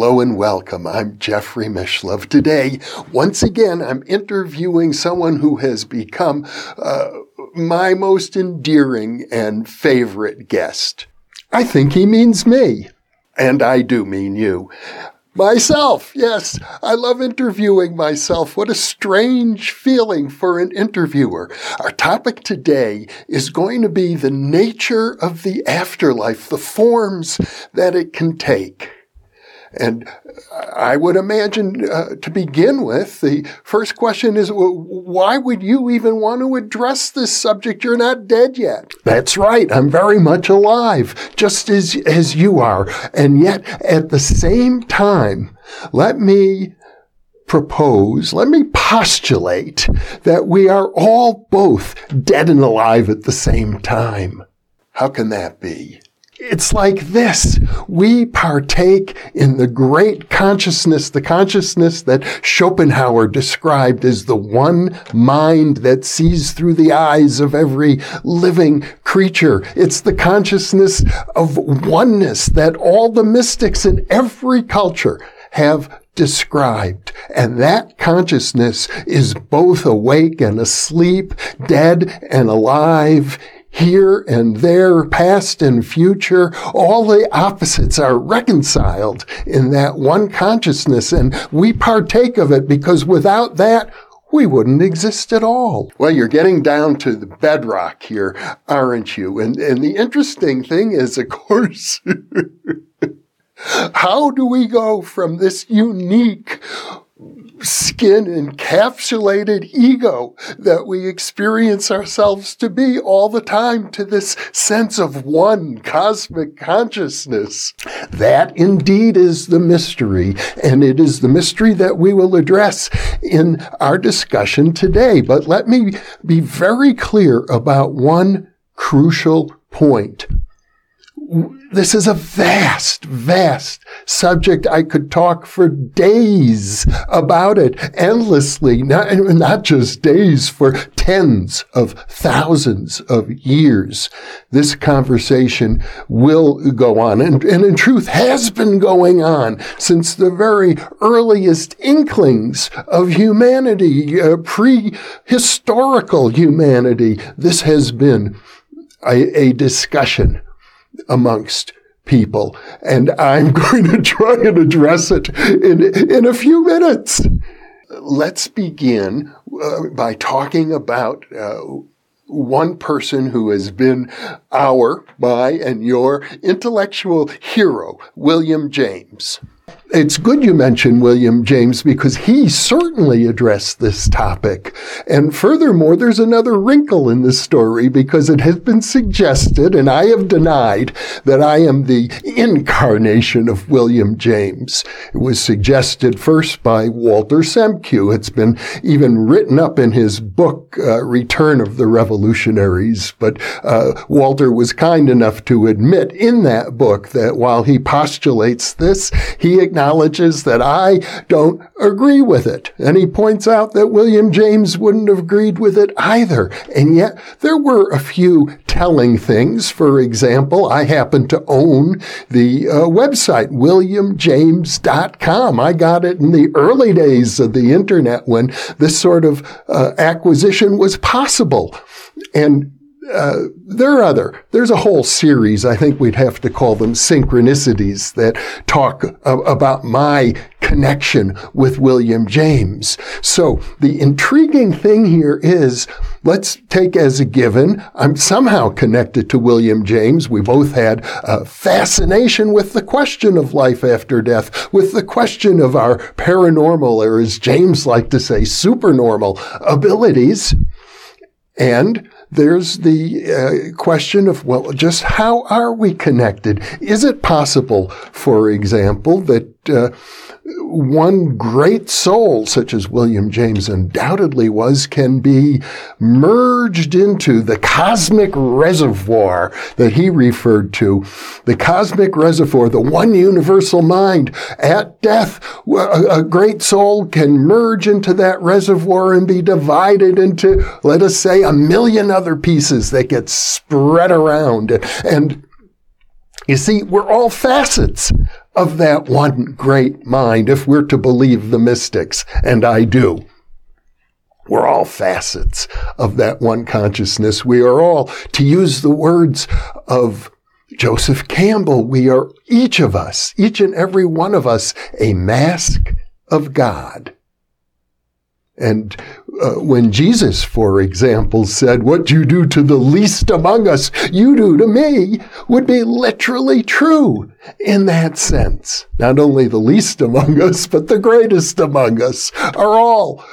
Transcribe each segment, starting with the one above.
Hello and welcome. I'm Jeffrey Mishlove. Today, once again, I'm interviewing someone who has become uh, my most endearing and favorite guest. I think he means me. And I do mean you. Myself, yes, I love interviewing myself. What a strange feeling for an interviewer. Our topic today is going to be the nature of the afterlife, the forms that it can take. And I would imagine uh, to begin with, the first question is, why would you even want to address this subject? You're not dead yet. That's right. I'm very much alive, just as, as you are. And yet, at the same time, let me propose, let me postulate that we are all both dead and alive at the same time. How can that be? It's like this. We partake in the great consciousness, the consciousness that Schopenhauer described as the one mind that sees through the eyes of every living creature. It's the consciousness of oneness that all the mystics in every culture have described. And that consciousness is both awake and asleep, dead and alive here and there, past and future, all the opposites are reconciled in that one consciousness. And we partake of it because without that, we wouldn't exist at all. Well, you're getting down to the bedrock here, aren't you? And, and the interesting thing is, of course, how do we go from this unique skin encapsulated ego that we experience ourselves to be all the time to this sense of one cosmic consciousness. That indeed is the mystery, and it is the mystery that we will address in our discussion today. But let me be very clear about one crucial point this is a vast, vast subject. I could talk for days about it endlessly, not, not just days, for tens of thousands of years. This conversation will go on and, and in truth has been going on since the very earliest inklings of humanity, uh, prehistorical humanity. This has been a, a discussion amongst people. And I'm going to try and address it in, in a few minutes. Let's begin uh, by talking about uh, one person who has been our, my, and your intellectual hero, William James it's good you mentioned William James because he certainly addressed this topic. And furthermore, there's another wrinkle in this story because it has been suggested, and I have denied, that I am the incarnation of William James. It was suggested first by Walter Semkiw. It's been even written up in his book, uh, Return of the Revolutionaries. But uh, Walter was kind enough to admit in that book that while he postulates this, he acknowledges acknowledges that I don't agree with it. And he points out that William James wouldn't have agreed with it either. And yet there were a few telling things. For example, I happen to own the uh, website, williamjames.com. I got it in the early days of the internet when this sort of uh, acquisition was possible. And uh, there are other, there's a whole series, I think we'd have to call them synchronicities that talk about my connection with William James. So the intriguing thing here is, let's take as a given, I'm somehow connected to William James. We both had a fascination with the question of life after death, with the question of our paranormal, or as James liked to say, supernormal abilities. And there's the uh, question of, well, just how are we connected? Is it possible, for example, that uh, one great soul, such as William James undoubtedly was, can be merged into the cosmic reservoir that he referred to. The cosmic reservoir, the one universal mind. At death, a, great soul can merge into that reservoir and be divided into, let us say, a million other pieces that get spread around. And you see, we're all facets of that one great mind, if we're to believe the mystics, and I do. We're all facets of that one consciousness. We are all, to use the words of Joseph Campbell, we are each of us, each and every one of us, a mask of God. And uh, when Jesus, for example, said, What you do to the least among us, you do to me, would be literally true in that sense. Not only the least among us, but the greatest among us are all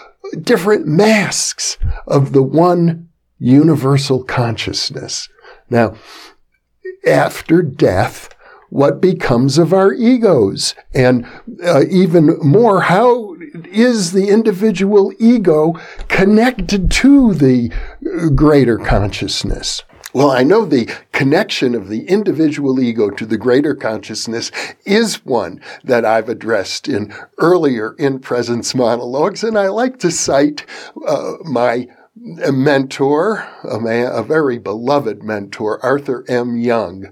different masks of the one universal consciousness. Now, after death, what becomes of our egos? And uh, even more, how is the individual ego connected to the greater consciousness? Well, I know the connection of the individual ego to the greater consciousness is one that I've addressed in earlier in presence monologues, and I like to cite uh, my a mentor, a, man, a very beloved mentor, Arthur M. Young,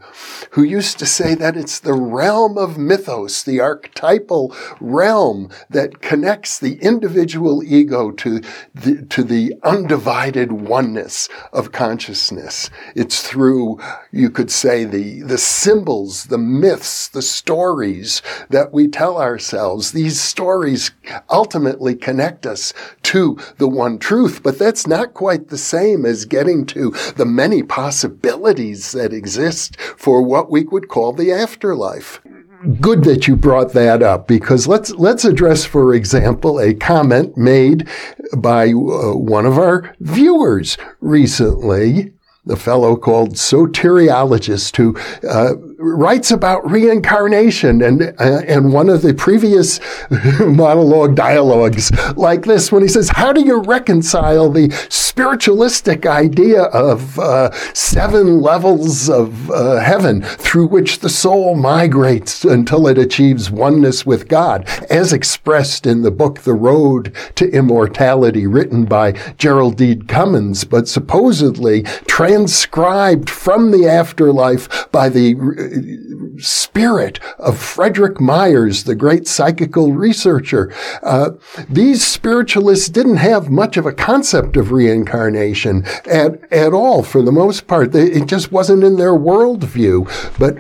who used to say that it's the realm of mythos, the archetypal realm that connects the individual ego to the, to the undivided oneness of consciousness. It's through, you could say, the, the symbols, the myths, the stories that we tell ourselves. These stories ultimately connect us to the one truth, but that's not quite the same as getting to the many possibilities that exist for what we would call the afterlife. Good that you brought that up because let's let's address for example a comment made by uh, one of our viewers recently the fellow called soteriologist who uh, writes about reincarnation and uh, and one of the previous monologue dialogues like this when he says how do you reconcile the spiritualistic idea of uh, seven levels of uh, heaven through which the soul migrates until it achieves oneness with God as expressed in the book The Road to Immortality written by Geraldine Cummins but supposedly transcribed from the afterlife by the spirit of Frederick Myers, the great psychical researcher. Uh, these spiritualists didn't have much of a concept of reincarnation at, at all, for the most part. It just wasn't in their worldview. But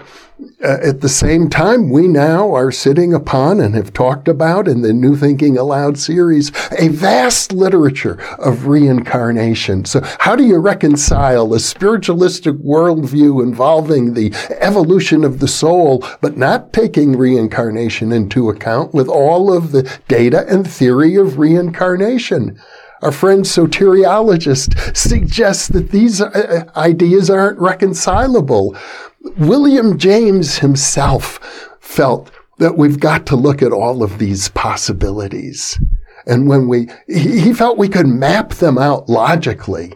uh, at the same time, we now are sitting upon and have talked about in the New Thinking Allowed series a vast literature of reincarnation. So, how do you reconcile a spiritualistic worldview involving the evolution of the soul, but not taking reincarnation into account with all of the data and theory of reincarnation? Our friend soteriologist suggests that these uh, ideas aren't reconcilable. William James himself felt that we've got to look at all of these possibilities. And when we, he felt we could map them out logically.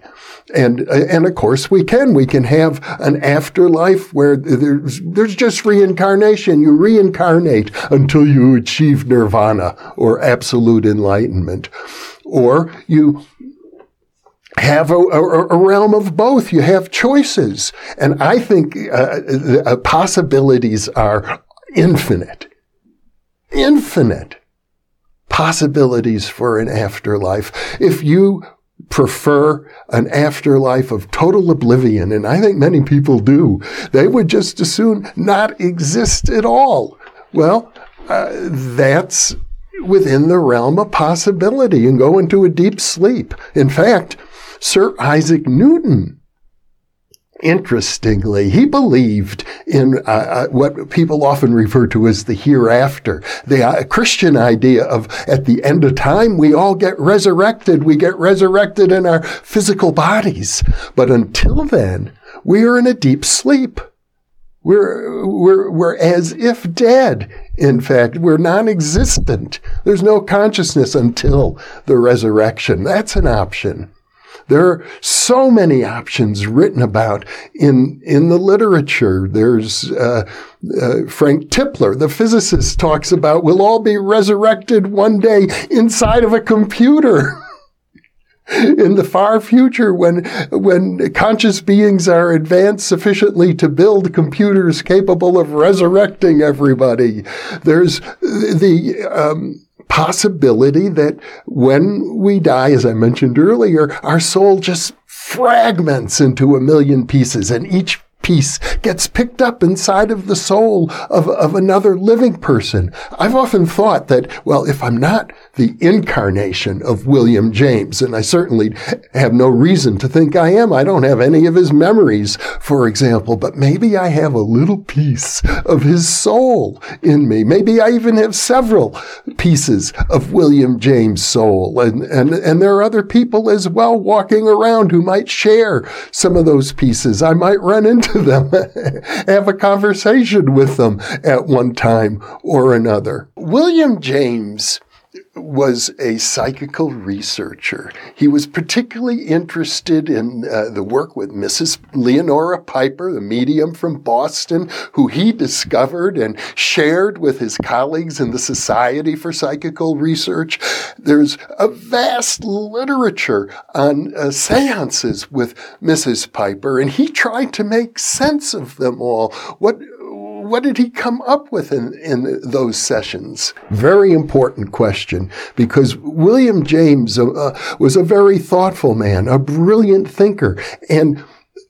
And, and of course we can. We can have an afterlife where there's, there's just reincarnation. You reincarnate until you achieve nirvana or absolute enlightenment. Or you have a, a, a, realm of both. You have choices. And I think uh, the uh, possibilities are infinite. Infinite possibilities for an afterlife. If you prefer an afterlife of total oblivion, and I think many people do, they would just as soon not exist at all. Well, uh, that's within the realm of possibility and go into a deep sleep. In fact, Sir Isaac Newton, interestingly, he believed in uh, uh, what people often refer to as the hereafter, the uh, Christian idea of at the end of time, we all get resurrected. We get resurrected in our physical bodies. But until then, we are in a deep sleep. We're, we're, we're as if dead. In fact, we're non-existent. There's no consciousness until the resurrection. That's an option. There are so many options written about in, in the literature. There's, uh, uh, Frank Tipler, the physicist, talks about we'll all be resurrected one day inside of a computer. in the far future when when conscious beings are advanced sufficiently to build computers capable of resurrecting everybody there's the um, possibility that when we die, as I mentioned earlier, our soul just fragments into a million pieces and each piece gets picked up inside of the soul of, of another living person. I've often thought that, well, if I'm not the incarnation of William James, and I certainly have no reason to think I am, I don't have any of his memories, for example, but maybe I have a little piece of his soul in me. Maybe I even have several pieces of William James' soul. And, and, and there are other people as well walking around who might share some of those pieces. I might run into them, have a conversation with them at one time or another. William James was a psychical researcher. He was particularly interested in uh, the work with Mrs. Leonora Piper, the medium from Boston, who he discovered and shared with his colleagues in the Society for Psychical Research. There's a vast literature on uh, seances with Mrs. Piper, and he tried to make sense of them all. What what did he come up with in, in those sessions? Very important question because William James uh, uh, was a very thoughtful man, a brilliant thinker, and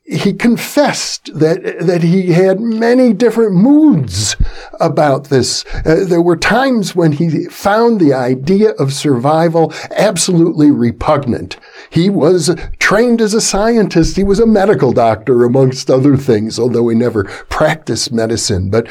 he confessed that that he had many different moods about this. Uh, there were times when he found the idea of survival absolutely repugnant. He was trained as a scientist. He was a medical doctor, amongst other things, although he never practiced medicine. But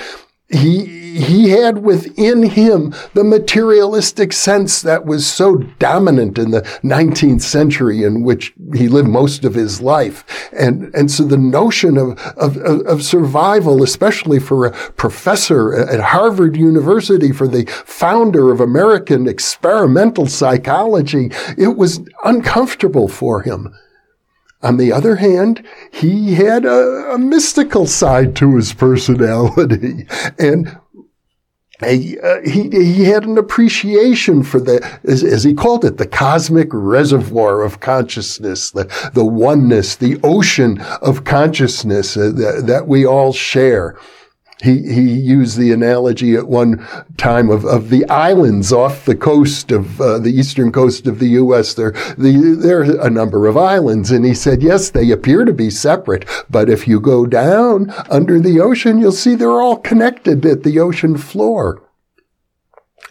he, he had within him the materialistic sense that was so dominant in the 19th century in which he lived most of his life. And, and so the notion of, of, of survival, especially for a professor at Harvard University, for the founder of American experimental psychology, it was uncomfortable for him. On the other hand, he had a, a mystical side to his personality and a, uh, he, he had an appreciation for the, as, as, he called it, the cosmic reservoir of consciousness, the, the oneness, the ocean of consciousness uh, that, that we all share. He, he used the analogy at one time of, of the islands off the coast of uh, the eastern coast of the U.S. There, the, there are a number of islands. And he said, yes, they appear to be separate, but if you go down under the ocean, you'll see they're all connected at the ocean floor.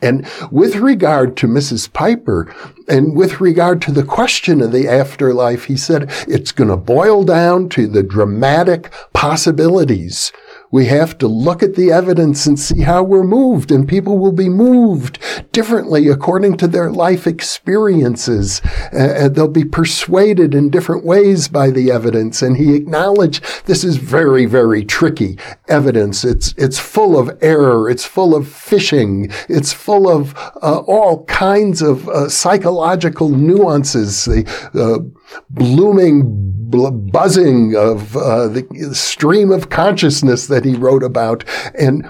And with regard to Mrs. Piper, and with regard to the question of the afterlife, he said it's going to boil down to the dramatic possibilities we have to look at the evidence and see how we're moved, and people will be moved differently according to their life experiences. Uh, they'll be persuaded in different ways by the evidence. And he acknowledged this is very, very tricky evidence. It's, it's full of error. It's full of fishing. It's full of uh, all kinds of uh, psychological nuances. The uh, blooming buzzing of uh, the stream of consciousness that he wrote about. And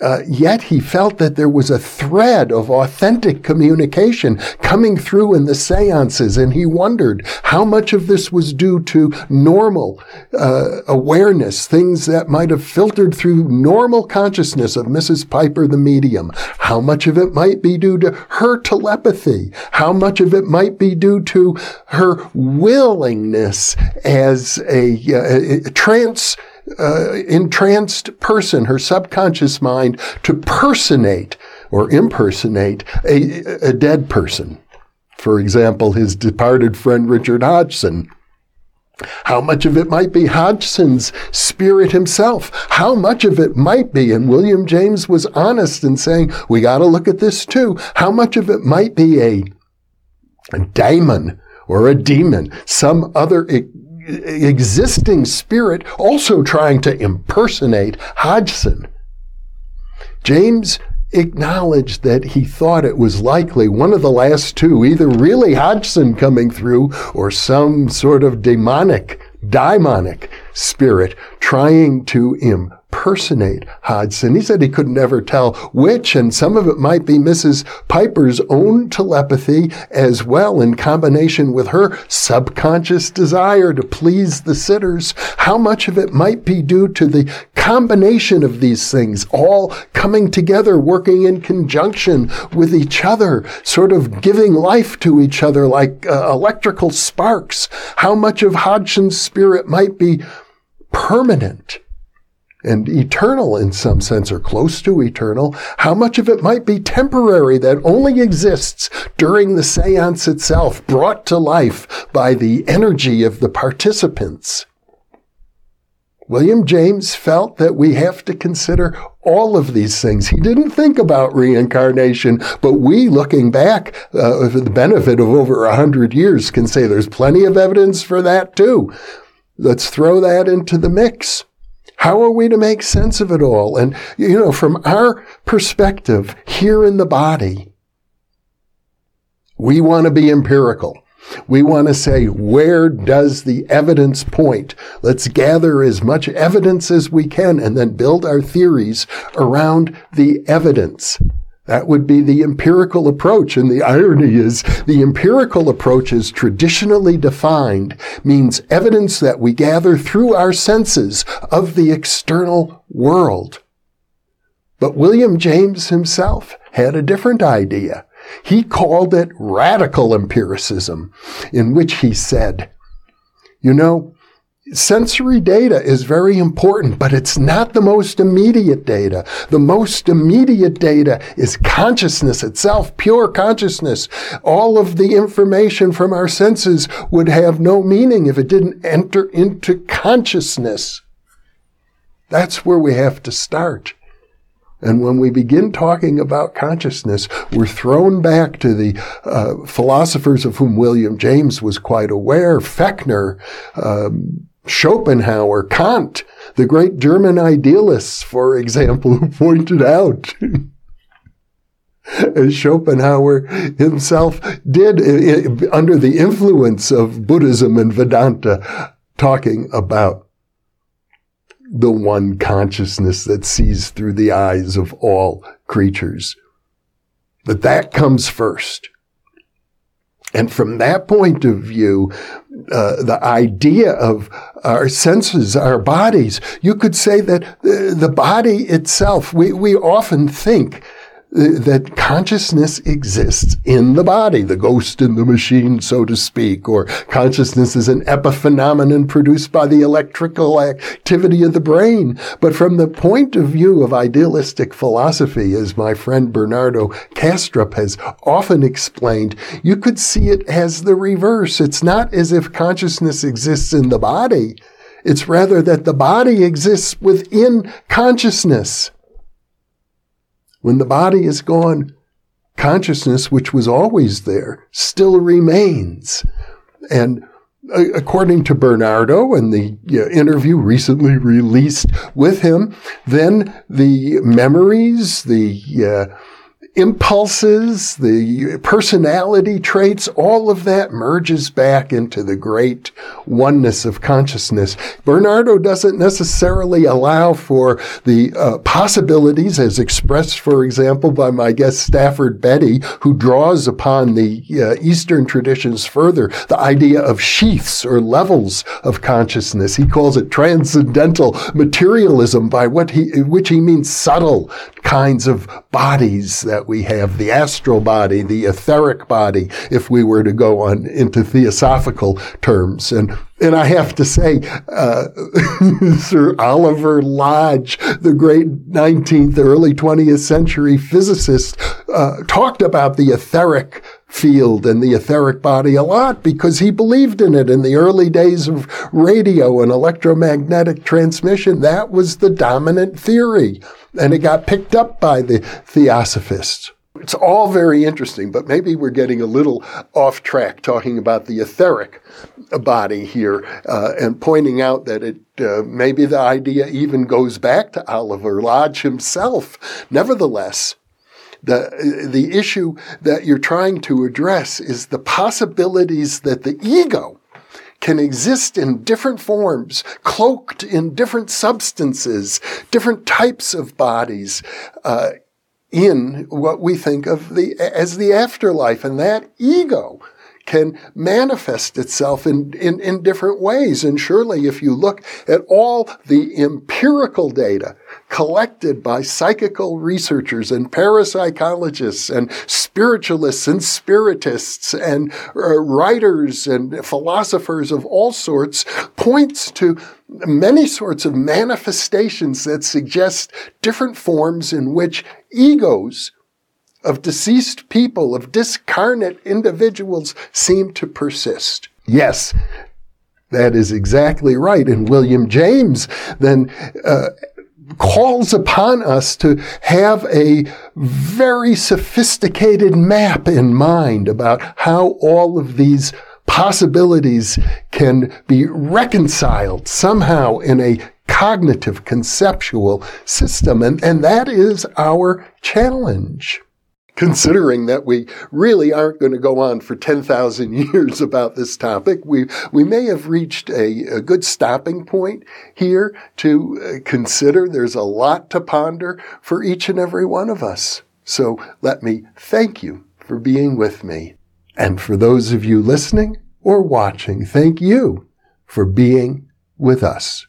uh, yet he felt that there was a thread of authentic communication coming through in the seances, and he wondered how much of this was due to normal uh, awareness, things that might have filtered through normal consciousness of Mrs. Piper, the medium. How much of it might be due to her telepathy? How much of it might be due to her willingness as a, uh, a trance uh, entranced person, her subconscious mind, to personate or impersonate a, a dead person. For example, his departed friend Richard Hodgson. How much of it might be Hodgson's spirit himself? How much of it might be, and William James was honest in saying, we got to look at this too. How much of it might be a, a or a demon, some other existing spirit also trying to impersonate Hodgson. James acknowledged that he thought it was likely one of the last two, either really Hodgson coming through or some sort of demonic, daimonic spirit trying to impersonate impersonate Hodgson. He said he could never tell which, and some of it might be Mrs. Piper's own telepathy as well, in combination with her subconscious desire to please the sitters. How much of it might be due to the combination of these things all coming together, working in conjunction with each other, sort of giving life to each other like uh, electrical sparks. How much of Hodgson's spirit might be permanent and eternal in some sense or close to eternal, how much of it might be temporary that only exists during the seance itself, brought to life by the energy of the participants. William James felt that we have to consider all of these things. He didn't think about reincarnation, but we, looking back uh, for the benefit of over a hundred years, can say there's plenty of evidence for that too. Let's throw that into the mix. How are we to make sense of it all? And, you know, from our perspective here in the body, we want to be empirical. We want to say, where does the evidence point? Let's gather as much evidence as we can and then build our theories around the evidence. That would be the empirical approach. And the irony is the empirical approach is traditionally defined means evidence that we gather through our senses of the external world. But William James himself had a different idea. He called it radical empiricism, in which he said, you know, sensory data is very important, but it's not the most immediate data. The most immediate data is consciousness itself, pure consciousness. All of the information from our senses would have no meaning if it didn't enter into consciousness. That's where we have to start. And when we begin talking about consciousness, we're thrown back to the uh, philosophers of whom William James was quite aware, Fechner, um, Schopenhauer, Kant, the great German idealists, for example, who pointed out as Schopenhauer himself did under the influence of Buddhism and Vedanta, talking about the one consciousness that sees through the eyes of all creatures. But that comes first. And from that point of view, uh, the idea of our senses, our bodies, you could say that uh, the body itself, we, we often think that consciousness exists in the body, the ghost in the machine, so to speak, or consciousness is an epiphenomenon produced by the electrical activity of the brain. But from the point of view of idealistic philosophy, as my friend Bernardo Kastrup has often explained, you could see it as the reverse. It's not as if consciousness exists in the body. It's rather that the body exists within consciousness. When the body is gone, consciousness, which was always there, still remains. And uh, according to Bernardo and the uh, interview recently released with him, then the memories, the uh, impulses, the personality traits, all of that merges back into the great oneness of consciousness. Bernardo doesn't necessarily allow for the uh, possibilities as expressed, for example, by my guest Stafford Betty, who draws upon the uh, Eastern traditions further, the idea of sheaths or levels of consciousness. He calls it transcendental materialism by what he, which he means subtle kinds of bodies that we have the astral body, the etheric body, if we were to go on into theosophical terms. And and I have to say, uh, Sir Oliver Lodge, the great 19th, early 20th century physicist, uh, talked about the etheric field and the etheric body a lot because he believed in it in the early days of radio and electromagnetic transmission. That was the dominant theory and it got picked up by the theosophists. It's all very interesting, but maybe we're getting a little off track talking about the etheric body here uh, and pointing out that it uh, maybe the idea even goes back to Oliver Lodge himself. Nevertheless, the, the issue that you're trying to address is the possibilities that the ego can exist in different forms, cloaked in different substances, different types of bodies, uh, in what we think of the, as the afterlife. And that ego can manifest itself in, in, in different ways. And surely if you look at all the empirical data collected by psychical researchers and parapsychologists and spiritualists and spiritists and uh, writers and philosophers of all sorts points to many sorts of manifestations that suggest different forms in which egos of deceased people, of discarnate individuals seem to persist. Yes, that is exactly right. And William James then uh, calls upon us to have a very sophisticated map in mind about how all of these possibilities can be reconciled somehow in a cognitive conceptual system. And, and that is our challenge considering that we really aren't going to go on for 10,000 years about this topic, we, we may have reached a, a good stopping point here to uh, consider. There's a lot to ponder for each and every one of us. So let me thank you for being with me. And for those of you listening or watching, thank you for being with us.